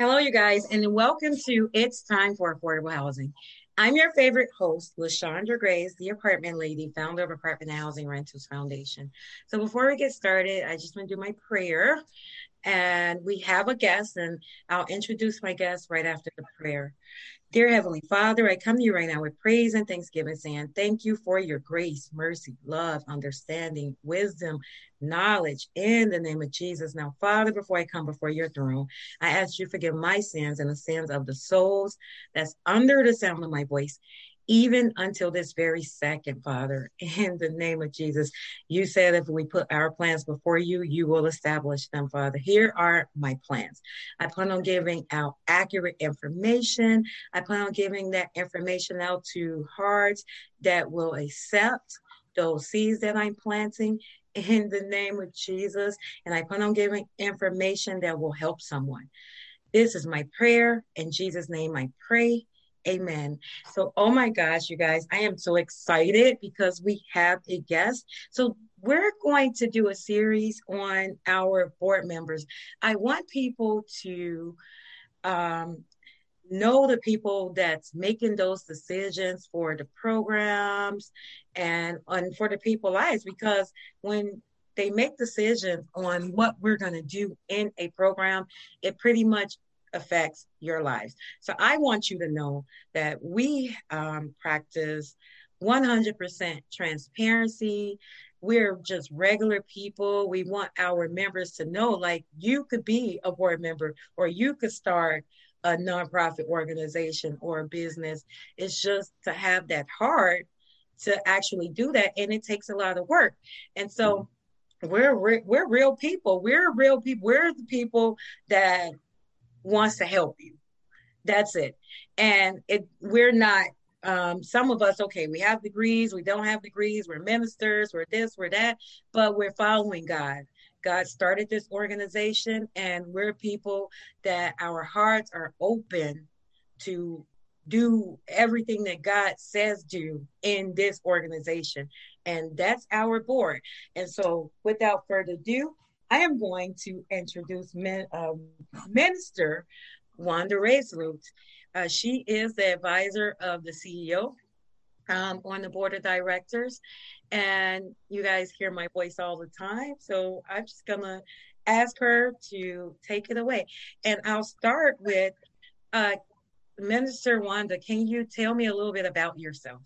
Hello, you guys, and welcome to It's Time for Affordable Housing. I'm your favorite host, LaShondra Graves, the apartment lady, founder of Apartment Housing Rentals Foundation. So before we get started, I just want to do my prayer. And we have a guest, and I'll introduce my guest right after the prayer. Dear Heavenly Father, I come to you right now with praise and thanksgiving, saying thank you for your grace, mercy, love, understanding, wisdom, knowledge in the name of Jesus. Now, Father, before I come before your throne, I ask you forgive my sins and the sins of the souls that's under the sound of my voice even until this very second, Father, in the name of Jesus. You said if we put our plans before you, you will establish them, Father. Here are my plans. I plan on giving out accurate information. I plan on giving that information out to hearts that will accept those seeds that I'm planting in the name of Jesus. And I plan on giving information that will help someone. This is my prayer. In Jesus' name, I pray. Amen. So, oh my gosh, you guys, I am so excited because we have a guest. So, we're going to do a series on our board members. I want people to um, know the people that's making those decisions for the programs and, and for the people lives because when they make decisions on what we're going to do in a program, it pretty much affects your lives. So I want you to know that we um, practice 100% transparency. We're just regular people. We want our members to know like you could be a board member or you could start a nonprofit organization or a business. It's just to have that heart to actually do that. And it takes a lot of work. And so we're, we're, we're real people. We're real people. We're the people that wants to help you. That's it. And it we're not um, some of us, okay, we have degrees, we don't have degrees, we're ministers, we're this, we're that, but we're following God. God started this organization, and we're people that our hearts are open to do everything that God says do in this organization. And that's our board. And so, without further ado, I am going to introduce um, Minister Wanda Reisloot. Uh, she is the advisor of the CEO um, on the board of directors. And you guys hear my voice all the time. So I'm just going to ask her to take it away. And I'll start with uh, Minister Wanda. Can you tell me a little bit about yourself?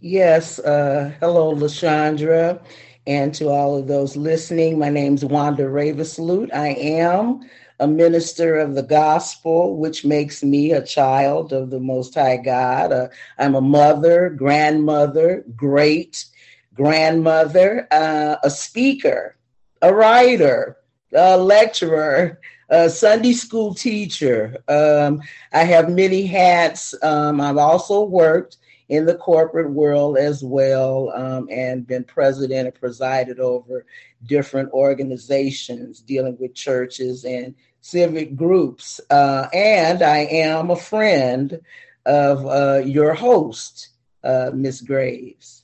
Yes. Uh, hello, LaShondra. And to all of those listening, my name is Wanda Ravensloot. I am a minister of the gospel, which makes me a child of the Most High God. Uh, I'm a mother, grandmother, great grandmother, uh, a speaker, a writer, a lecturer, a Sunday school teacher. Um, I have many hats. Um, I've also worked in the corporate world as well um, and been president and presided over different organizations dealing with churches and civic groups. Uh, and I am a friend of uh, your host, uh, Miss Graves.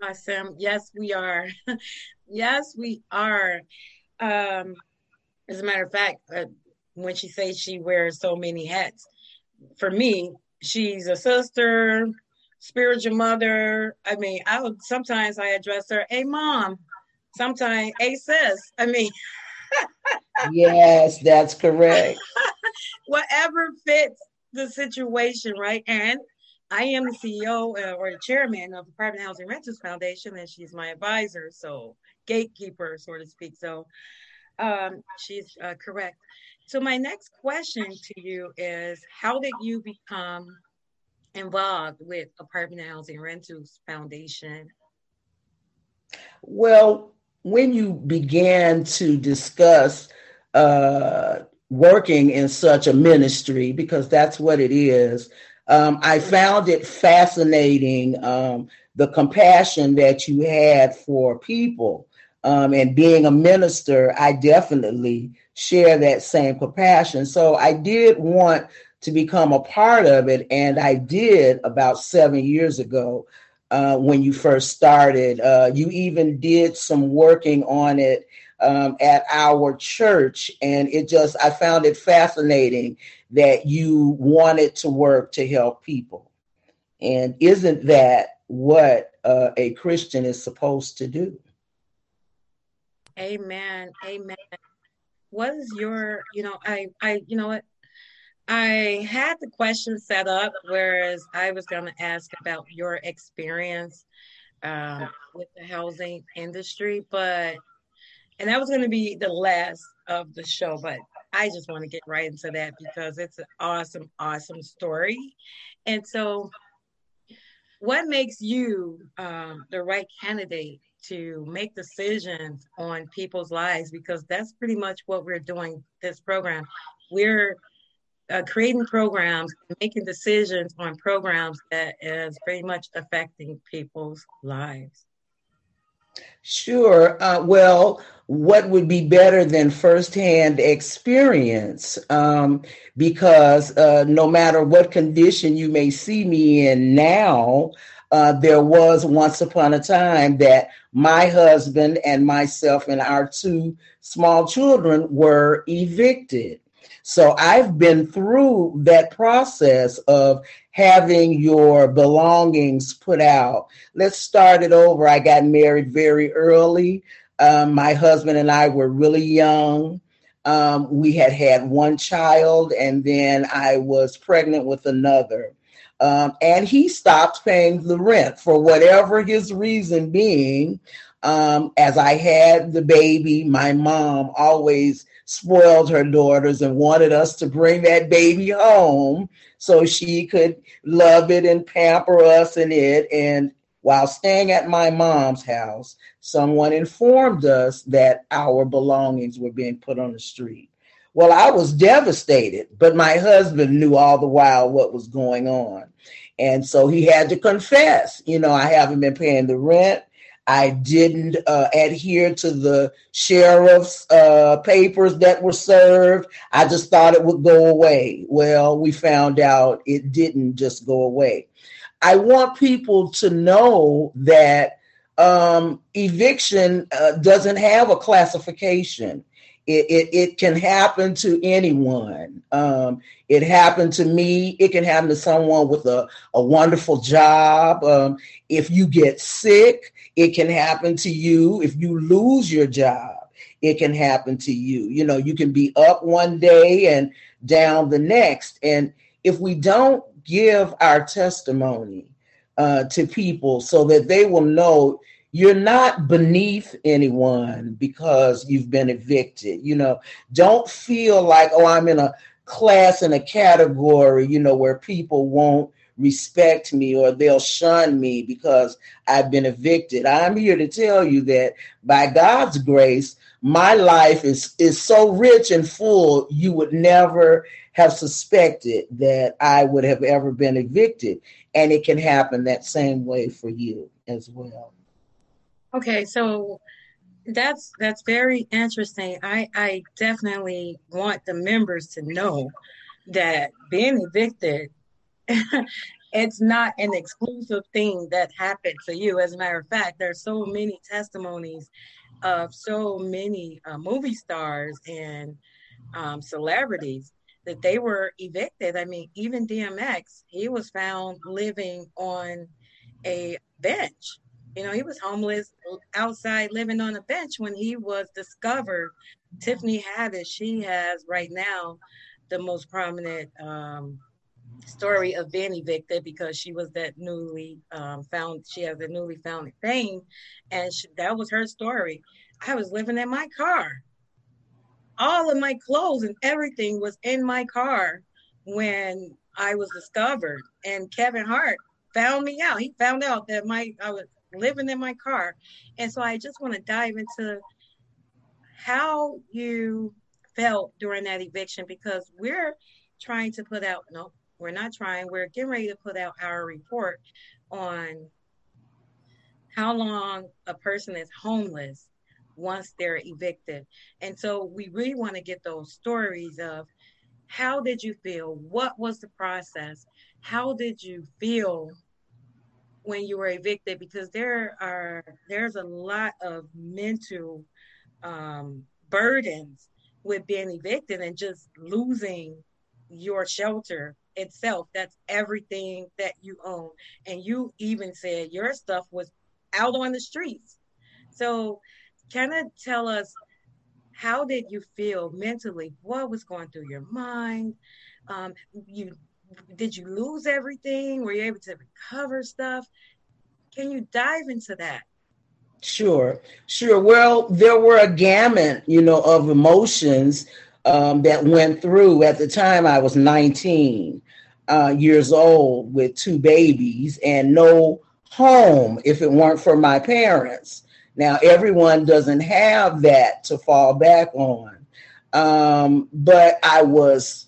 Awesome. Yes, we are. yes, we are. Um, as a matter of fact, uh, when she says she wears so many hats, for me, she's a sister, spiritual mother. I mean, I would sometimes I address her, hey mom, sometimes hey sis. I mean Yes, that's correct. Whatever fits the situation, right? And I am the CEO uh, or the chairman of the Private Housing Renters Foundation, and she's my advisor, so gatekeeper, so to speak. So um, she's uh, correct. So my next question to you is, how did you become involved with Apartment Housing Rentals Foundation? Well, when you began to discuss uh, working in such a ministry, because that's what it is, um, I found it fascinating um, the compassion that you had for people. Um, and being a minister, I definitely share that same compassion. So I did want to become a part of it, and I did about seven years ago uh, when you first started. Uh, you even did some working on it um, at our church, and it just I found it fascinating that you wanted to work to help people. And isn't that what uh, a Christian is supposed to do? Amen. Amen. What is your, you know, I, I, you know what? I had the question set up, whereas I was going to ask about your experience um, with the housing industry, but and that was going to be the last of the show, but I just want to get right into that because it's an awesome, awesome story. And so, what makes you um, the right candidate to make decisions on people's lives? Because that's pretty much what we're doing this program. We're uh, creating programs, making decisions on programs that is very much affecting people's lives. Sure. Uh, well, what would be better than firsthand experience? Um, because uh, no matter what condition you may see me in now, uh, there was once upon a time that my husband and myself and our two small children were evicted. So I've been through that process of having your belongings put out. Let's start it over. I got married very early. Um, my husband and I were really young. Um, we had had one child, and then I was pregnant with another. Um, and he stopped paying the rent for whatever his reason being. Um, as I had the baby, my mom always spoiled her daughters and wanted us to bring that baby home so she could love it and pamper us in it. And while staying at my mom's house, someone informed us that our belongings were being put on the street. Well, I was devastated, but my husband knew all the while what was going on. And so he had to confess, you know, I haven't been paying the rent. I didn't uh, adhere to the sheriff's uh, papers that were served. I just thought it would go away. Well, we found out it didn't just go away. I want people to know that um, eviction uh, doesn't have a classification. It, it, it, can happen to anyone. Um, it happened to me. It can happen to someone with a, a wonderful job. Um, if you get sick, it can happen to you if you lose your job. It can happen to you. You know, you can be up one day and down the next. And if we don't give our testimony uh, to people so that they will know you're not beneath anyone because you've been evicted. You know, don't feel like, oh, I'm in a class in a category, you know, where people won't respect me or they'll shun me because I've been evicted. I'm here to tell you that by God's grace, my life is is so rich and full you would never have suspected that I would have ever been evicted and it can happen that same way for you as well. Okay, so that's that's very interesting. I I definitely want the members to know that being evicted it's not an exclusive thing that happened to you. As a matter of fact, there's so many testimonies of so many uh, movie stars and um, celebrities that they were evicted. I mean, even DMX, he was found living on a bench. You know, he was homeless outside living on a bench when he was discovered. Tiffany Haddish, she has right now the most prominent um, story of being evicted because she was that newly um, found, she has a newly found fame. And she, that was her story. I was living in my car. All of my clothes and everything was in my car when I was discovered. And Kevin Hart found me out. He found out that my I was living in my car. And so I just want to dive into how you felt during that eviction because we're trying to put out no we're not trying. We're getting ready to put out our report on how long a person is homeless once they're evicted. And so we really want to get those stories of how did you feel? What was the process? How did you feel when you were evicted? Because there are there's a lot of mental um, burdens with being evicted and just losing your shelter itself. That's everything that you own. And you even said your stuff was out on the streets. So, kind of tell us how did you feel mentally? What was going through your mind? Um, you did you lose everything? Were you able to recover stuff? Can you dive into that? Sure, sure. Well, there were a gamut, you know, of emotions um, that went through. At the time, I was 19 uh, years old with two babies and no home if it weren't for my parents. Now, everyone doesn't have that to fall back on. Um, but I was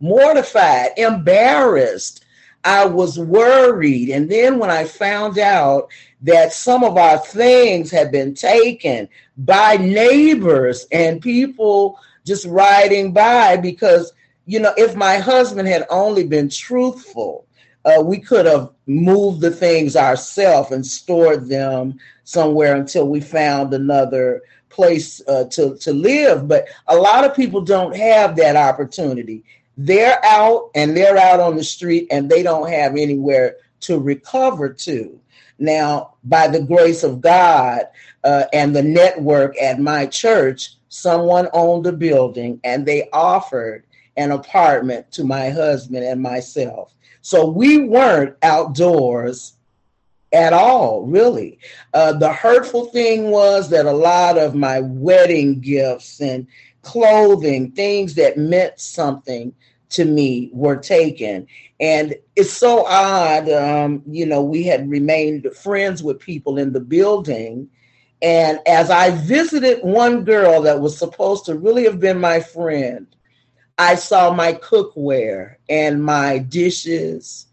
mortified, embarrassed. I was worried. And then when I found out that some of our things had been taken by neighbors and people just riding by, because, you know, if my husband had only been truthful, uh, we could have moved the things ourselves and stored them somewhere until we found another place uh, to, to live. But a lot of people don't have that opportunity they're out and they're out on the street and they don't have anywhere to recover to. Now, by the grace of God uh, and the network at my church, someone owned a building and they offered an apartment to my husband and myself. So we weren't outdoors at all, really. Uh, the hurtful thing was that a lot of my wedding gifts and clothing, things that meant something to me were taken. And it's so odd, um, you know, we had remained friends with people in the building. And as I visited one girl that was supposed to really have been my friend, I saw my cookware and my dishes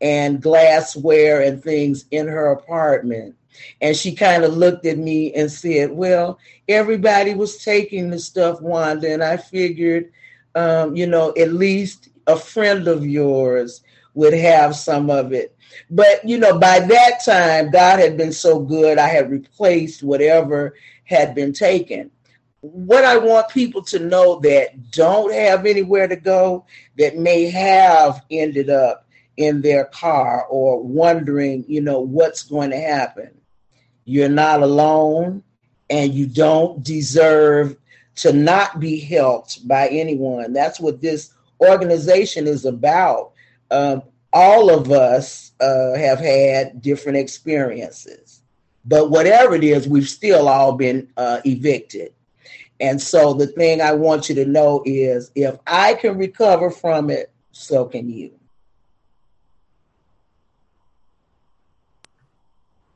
and glassware and things in her apartment. And she kind of looked at me and said, Well, everybody was taking the stuff, Wanda. And I figured, um, you know, at least a friend of yours would have some of it. But, you know, by that time, God had been so good, I had replaced whatever had been taken. What I want people to know that don't have anywhere to go, that may have ended up in their car or wondering, you know, what's going to happen. You're not alone and you don't deserve to not be helped by anyone. That's what this organization is about. Um, all of us uh, have had different experiences, but whatever it is, we've still all been uh, evicted. And so the thing I want you to know is if I can recover from it, so can you.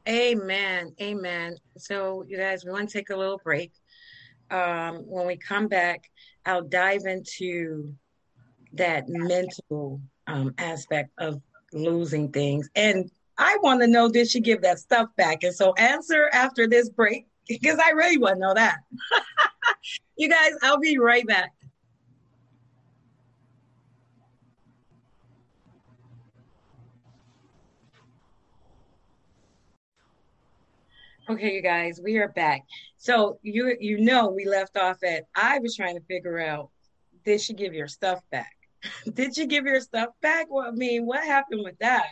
Amen. Amen. So, you guys, we want to take a little break um, when we come back, I'll dive into that mental um, aspect of losing things. And I want to know did she give that stuff back? And so, answer after this break because I really want to know that. you guys, I'll be right back. Okay, you guys, we are back. So you you know we left off at I was trying to figure out did she give your stuff back? did she give your stuff back? Well, I mean, what happened with that?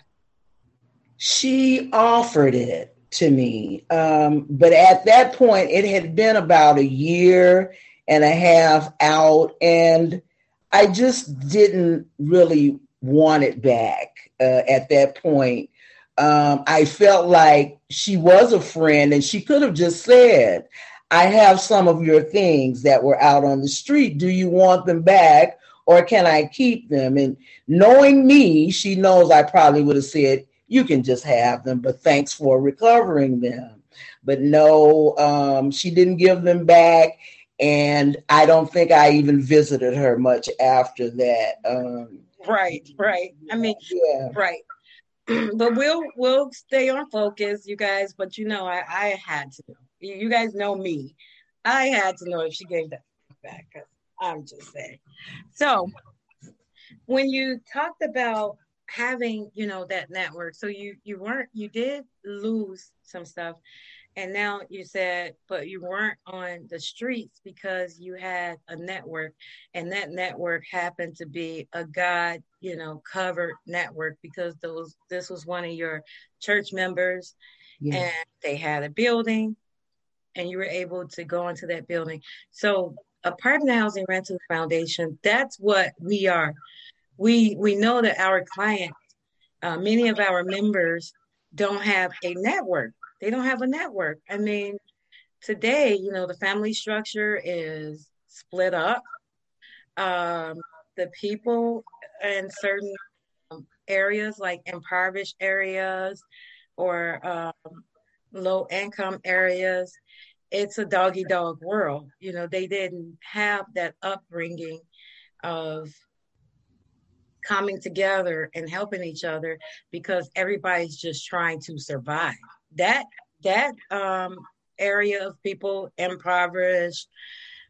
She offered it to me, um, but at that point, it had been about a year and a half out, and I just didn't really want it back uh, at that point um, I felt like she was a friend and she could have just said, I have some of your things that were out on the street. Do you want them back or can I keep them? And knowing me, she knows I probably would have said, You can just have them, but thanks for recovering them. But no, um, she didn't give them back. And I don't think I even visited her much after that. Um, right, right. I mean, yeah. right. but we'll we'll stay on focus, you guys. But you know, I I had to. You guys know me. I had to know if she gave that back. I'm just saying. So when you talked about having, you know, that network, so you you weren't you did lose some stuff, And now you said, but you weren't on the streets because you had a network, and that network happened to be a God, you know, covered network because those this was one of your church members, yeah. and they had a building, and you were able to go into that building. So, Apartment Housing Rental Foundation, that's what we are. We we know that our clients, uh, many of our members, don't have a network they don't have a network. I mean, today, you know, the family structure is split up. Um, the people in certain areas, like impoverished areas or um, low income areas, it's a doggy dog world. You know, they didn't have that upbringing of coming together and helping each other because everybody's just trying to survive that that um, area of people impoverished,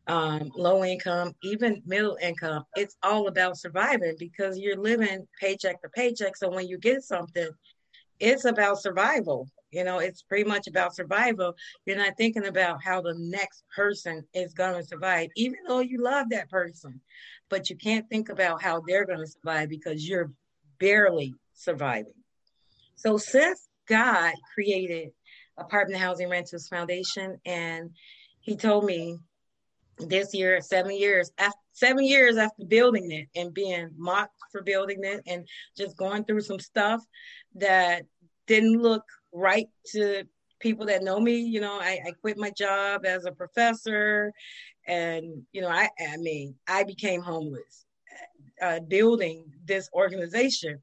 um, low income, even middle income, it's all about surviving because you're living paycheck to paycheck. So when you get something, it's about survival. You know, it's pretty much about survival. You're not thinking about how the next person is going to survive, even though you love that person. But you can't think about how they're going to survive because you're barely surviving. So, since God created Apartment Housing Renters Foundation, and he told me this year, seven years after seven years after building it and being mocked for building it and just going through some stuff that didn't look right to people that know me. You know, I, I quit my job as a professor, and you know, I I mean, I became homeless uh, building this organization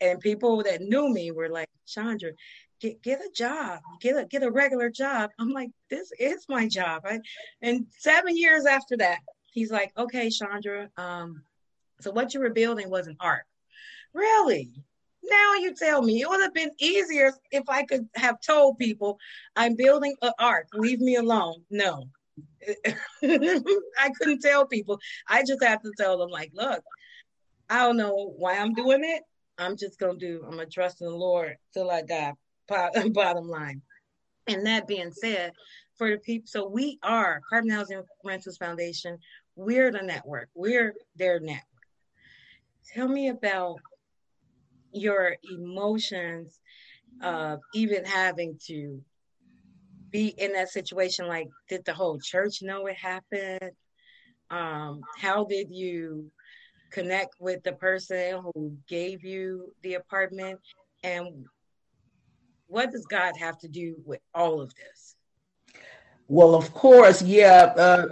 and people that knew me were like, Chandra, get get a job, get a get a regular job. I'm like, this is my job. Right? And seven years after that, he's like, okay, Chandra, um, so what you were building was an art. Really? Now you tell me it would have been easier if I could have told people I'm building an ark. Leave me alone. No. I couldn't tell people. I just have to tell them, like, look, I don't know why I'm doing it. I'm just gonna do. I'm gonna trust in the Lord till I die. Bottom line. And that being said, for the people, so we are Carbon Housing Rentals Foundation. We're the network. We're their network. Tell me about your emotions of even having to be in that situation. Like, did the whole church know it happened? Um, how did you connect with the person who gave you the apartment and what does god have to do with all of this well of course yeah uh,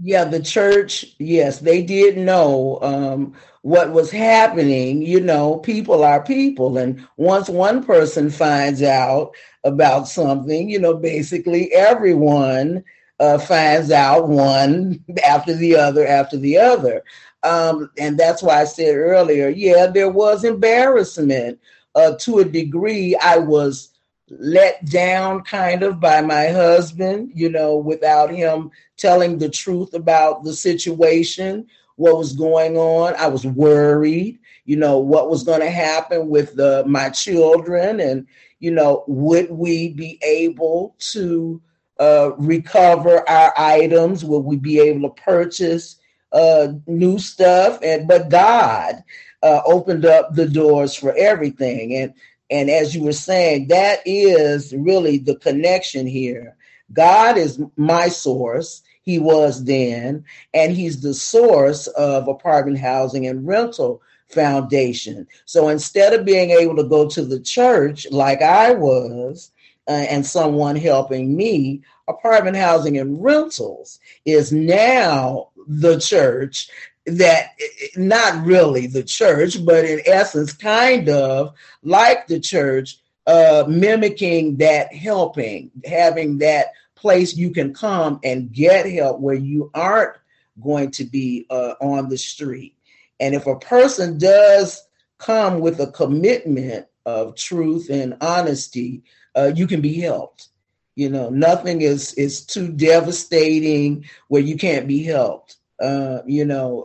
yeah the church yes they did know um, what was happening you know people are people and once one person finds out about something you know basically everyone uh, finds out one after the other after the other um, and that's why I said earlier, yeah, there was embarrassment uh, to a degree. I was let down kind of by my husband, you know, without him telling the truth about the situation, what was going on. I was worried, you know, what was going to happen with the, my children and, you know, would we be able to uh, recover our items? Would we be able to purchase uh, new stuff, and but God uh, opened up the doors for everything. And and as you were saying, that is really the connection here. God is my source. He was then, and He's the source of apartment housing and rental foundation. So instead of being able to go to the church like I was, uh, and someone helping me, apartment housing and rentals is now the church that not really the church, but in essence, kind of like the church, uh, mimicking that helping, having that place you can come and get help where you aren't going to be uh, on the street. And if a person does come with a commitment of truth and honesty, uh, you can be helped. You know, nothing is is too devastating where you can't be helped. Uh, you know,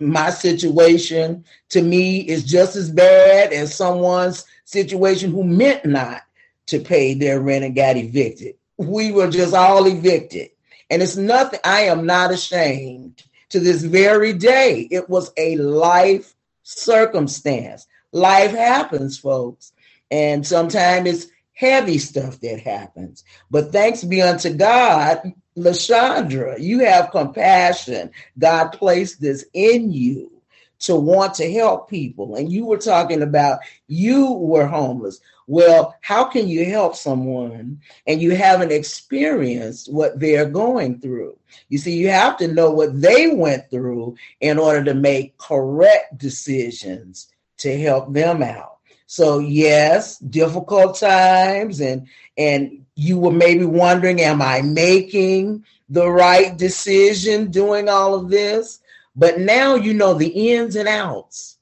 my situation to me is just as bad as someone's situation who meant not to pay their rent and got evicted. We were just all evicted. And it's nothing, I am not ashamed to this very day. It was a life circumstance. Life happens, folks. And sometimes it's heavy stuff that happens. But thanks be unto God, LaShondra, you have compassion. God placed this in you to want to help people. And you were talking about you were homeless. Well, how can you help someone and you haven't experienced what they're going through? You see, you have to know what they went through in order to make correct decisions to help them out. So yes, difficult times and and you were maybe wondering am I making the right decision doing all of this? But now you know the ins and outs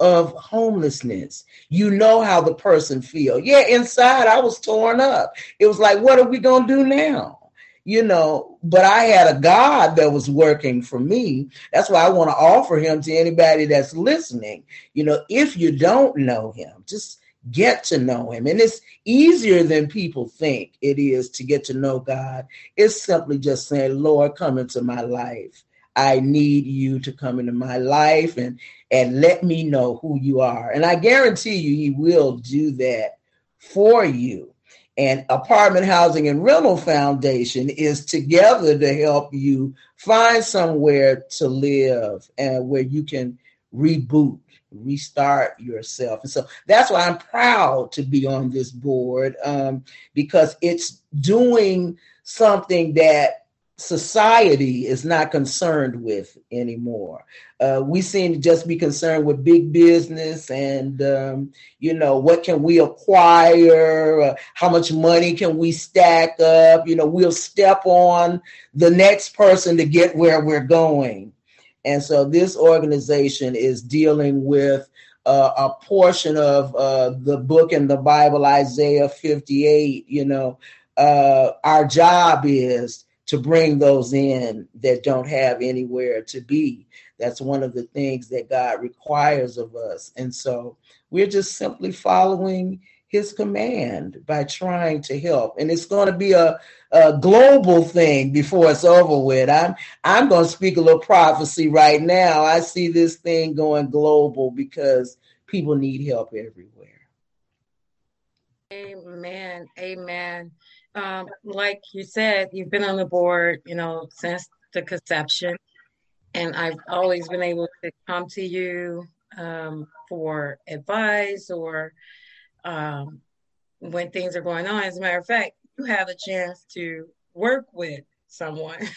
of homelessness. You know how the person feel. Yeah, inside I was torn up. It was like, what are we gonna do now? You know, but I had a God that was working for me. That's why I want to offer him to anybody that's listening. You know, if you don't know him, just get to know him. And it's easier than people think it is to get to know God. It's simply just saying, Lord, come into my life. I need you to come into my life and and let me know who you are. And I guarantee you he will do that for you. And Apartment Housing and Rental Foundation is together to help you find somewhere to live and where you can reboot, restart yourself. And so that's why I'm proud to be on this board um, because it's doing something that society is not concerned with anymore. Uh, we seem to just be concerned with big business and, um, you know, what can we acquire? Uh, how much money can we stack up? You know, we'll step on the next person to get where we're going. And so this organization is dealing with uh, a portion of uh, the book in the Bible, Isaiah 58. You know, uh, our job is to bring those in that don't have anywhere to be. That's one of the things that God requires of us. And so we're just simply following his command by trying to help. And it's going to be a, a global thing before it's over with. I'm I'm going to speak a little prophecy right now. I see this thing going global because people need help everywhere. Amen. Amen um, like you said, you've been on the board, you know, since the conception, and I've always been able to come to you um, for advice or um, when things are going on. As a matter of fact, you have a chance to work with someone,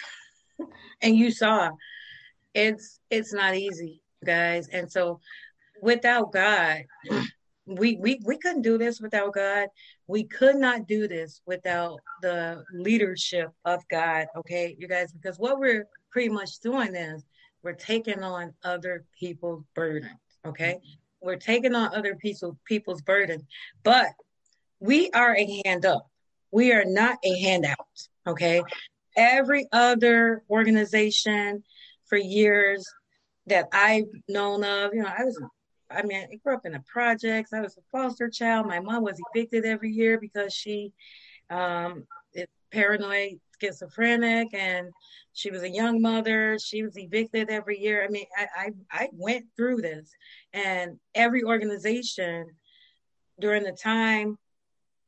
and you saw it's it's not easy, guys, and so without God we, we we couldn't do this without God. We could not do this without the leadership of God. Okay, you guys, because what we're pretty much doing is we're taking on other people's burdens. Okay, we're taking on other people people's burden, but we are a hand up. We are not a handout. Okay, every other organization for years that I've known of, you know, I was I mean, I grew up in the projects. I was a foster child. My mom was evicted every year because she um, paranoid, schizophrenic, and she was a young mother. She was evicted every year. I mean, I, I, I went through this, and every organization during the time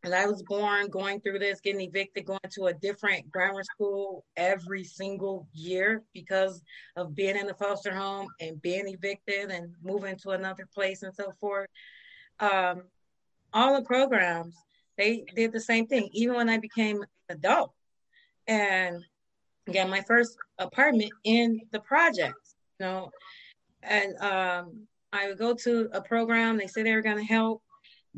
and I was born going through this, getting evicted, going to a different grammar school every single year because of being in the foster home and being evicted and moving to another place and so forth. Um, all the programs, they did the same thing, even when I became adult and got my first apartment in the projects, you know. And um, I would go to a program, they said they were going to help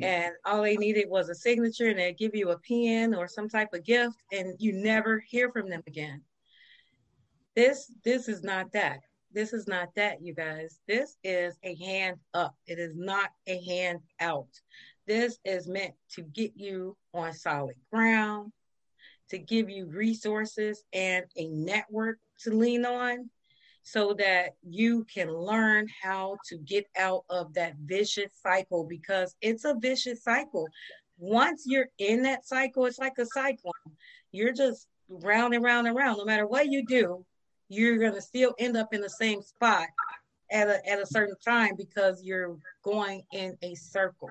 and all they needed was a signature and they'd give you a pen or some type of gift and you never hear from them again. This this is not that. This is not that you guys. This is a hand up. It is not a hand out this is meant to get you on solid ground to give you resources and a network to lean on so that you can learn how to get out of that vicious cycle because it's a vicious cycle. once you're in that cycle, it's like a cyclone. You're just round and round and round. No matter what you do, you're gonna still end up in the same spot at a at a certain time because you're going in a circle.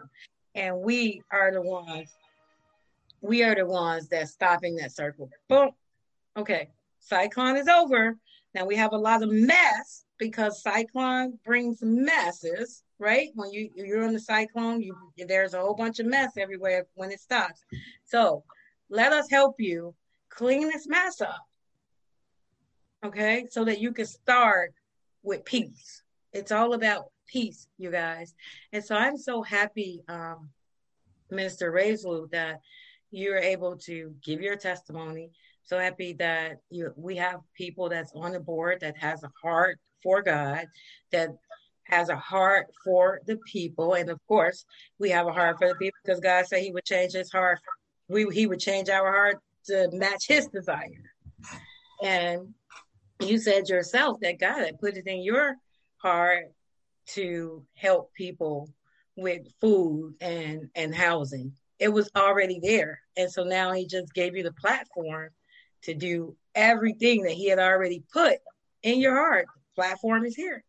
And we are the ones, we are the ones that's stopping that circle. Boom. Okay. Cyclone is over. Now we have a lot of mess because cyclone brings messes, right? When you you're in the cyclone, you there's a whole bunch of mess everywhere when it stops. So let us help you clean this mess up. Okay, so that you can start with peace. It's all about peace, you guys. And so I'm so happy, um, Minister Raislu, that you're able to give your testimony. So happy that you we have people that's on the board that has a heart for God, that has a heart for the people. And of course, we have a heart for the people because God said he would change his heart. We, he would change our heart to match his desire. And you said yourself that God had put it in your heart to help people with food and, and housing. It was already there. And so now he just gave you the platform to do everything that he had already put in your heart platform is here.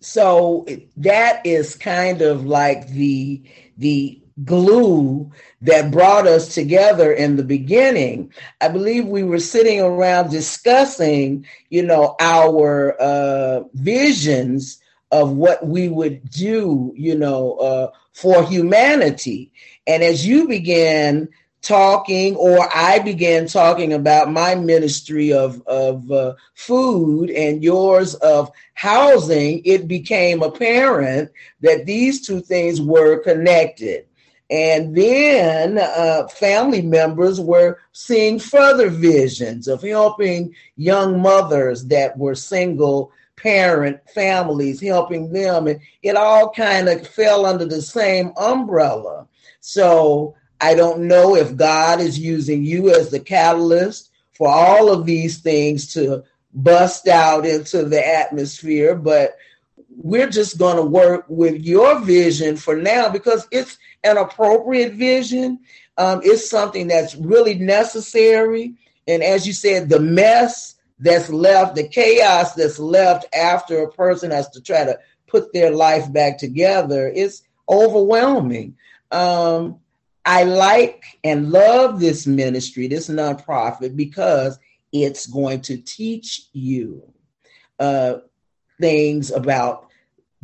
So that is kind of like the the glue that brought us together in the beginning. I believe we were sitting around discussing, you know, our uh, visions of what we would do, you know, uh, for humanity. And as you began talking or I began talking about my ministry of, of uh, food and yours of housing, it became apparent that these two things were connected. And then uh, family members were seeing further visions of helping young mothers that were single parent families, helping them. And it all kind of fell under the same umbrella. So I don't know if God is using you as the catalyst for all of these things to bust out into the atmosphere, but we're just going to work with your vision for now because it's an appropriate vision. Um, it's something that's really necessary. And as you said, the mess that's left, the chaos that's left after a person has to try to put their life back together it's overwhelming. Um, I like and love this ministry, this nonprofit, because it's going to teach you uh, things about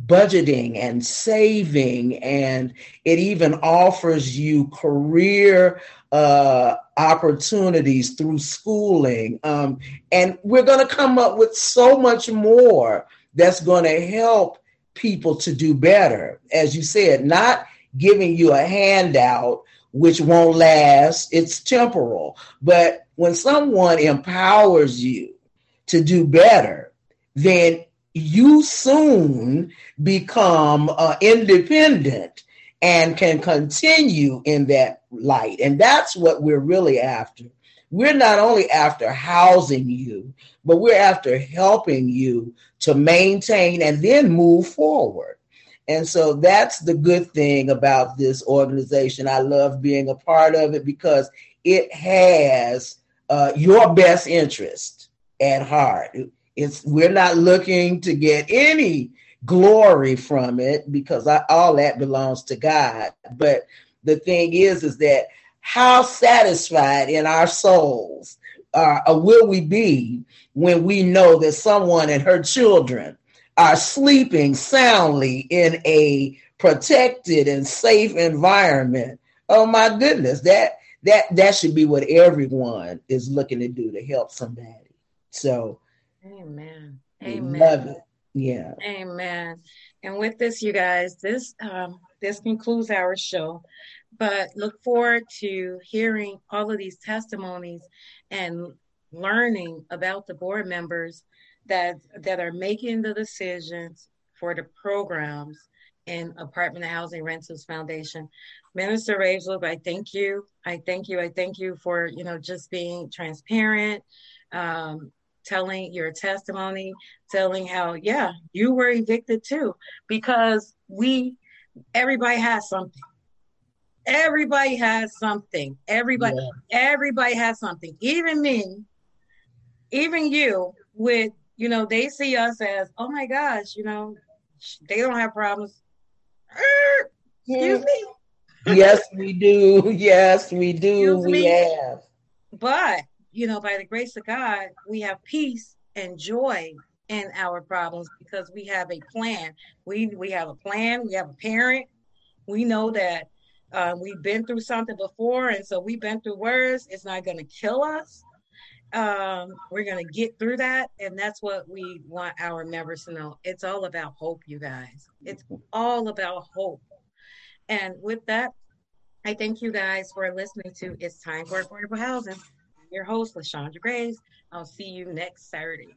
budgeting and saving, and it even offers you career uh, opportunities through schooling. Um, and we're going to come up with so much more that's going to help people to do better. As you said, not giving you a handout which won't last. It's temporal. But when someone empowers you to do better, then you soon become uh, independent and can continue in that light. And that's what we're really after. We're not only after housing you, but we're after helping you to maintain and then move forward. And so that's the good thing about this organization. I love being a part of it because it has uh, your best interest at heart. It's we're not looking to get any glory from it because I, all that belongs to God. But the thing is, is that how satisfied in our souls uh, will we be when we know that someone and her children are sleeping soundly in a protected and safe environment. Oh my goodness, that that that should be what everyone is looking to do to help somebody. So, Amen. Amen. Love it. Yeah. Amen. And with this, you guys, this um, this concludes our show. But look forward to hearing all of these testimonies and learning about the board members that that are making the decisions for the programs in Apartment Housing Rentals Foundation. Minister Raislu, I thank you. I thank you. I thank you for you know just being transparent, um, telling your testimony, telling how yeah you were evicted too, because we everybody has something. everybody has something. Everybody, yeah. everybody has something. Even me, even you, with you know, they see us as, oh my gosh, you know, they don't have problems. Excuse me. yes, we do. Yes, we do. Excuse we me. have. But you know, by the grace of God, we have peace and joy in our problems because we have a plan. We we have a plan. We have a parent. We know that uh, we've been through something before, and so we've been through worse. It's not going to kill us. Um, we're going to get through that, and that's what we want our members to know. It's all about hope, you guys. It's all about hope. And with that, I thank you guys for listening to It's Time for Affordable Housing. Your host, LaShondra Graves. I'll see you next Saturday.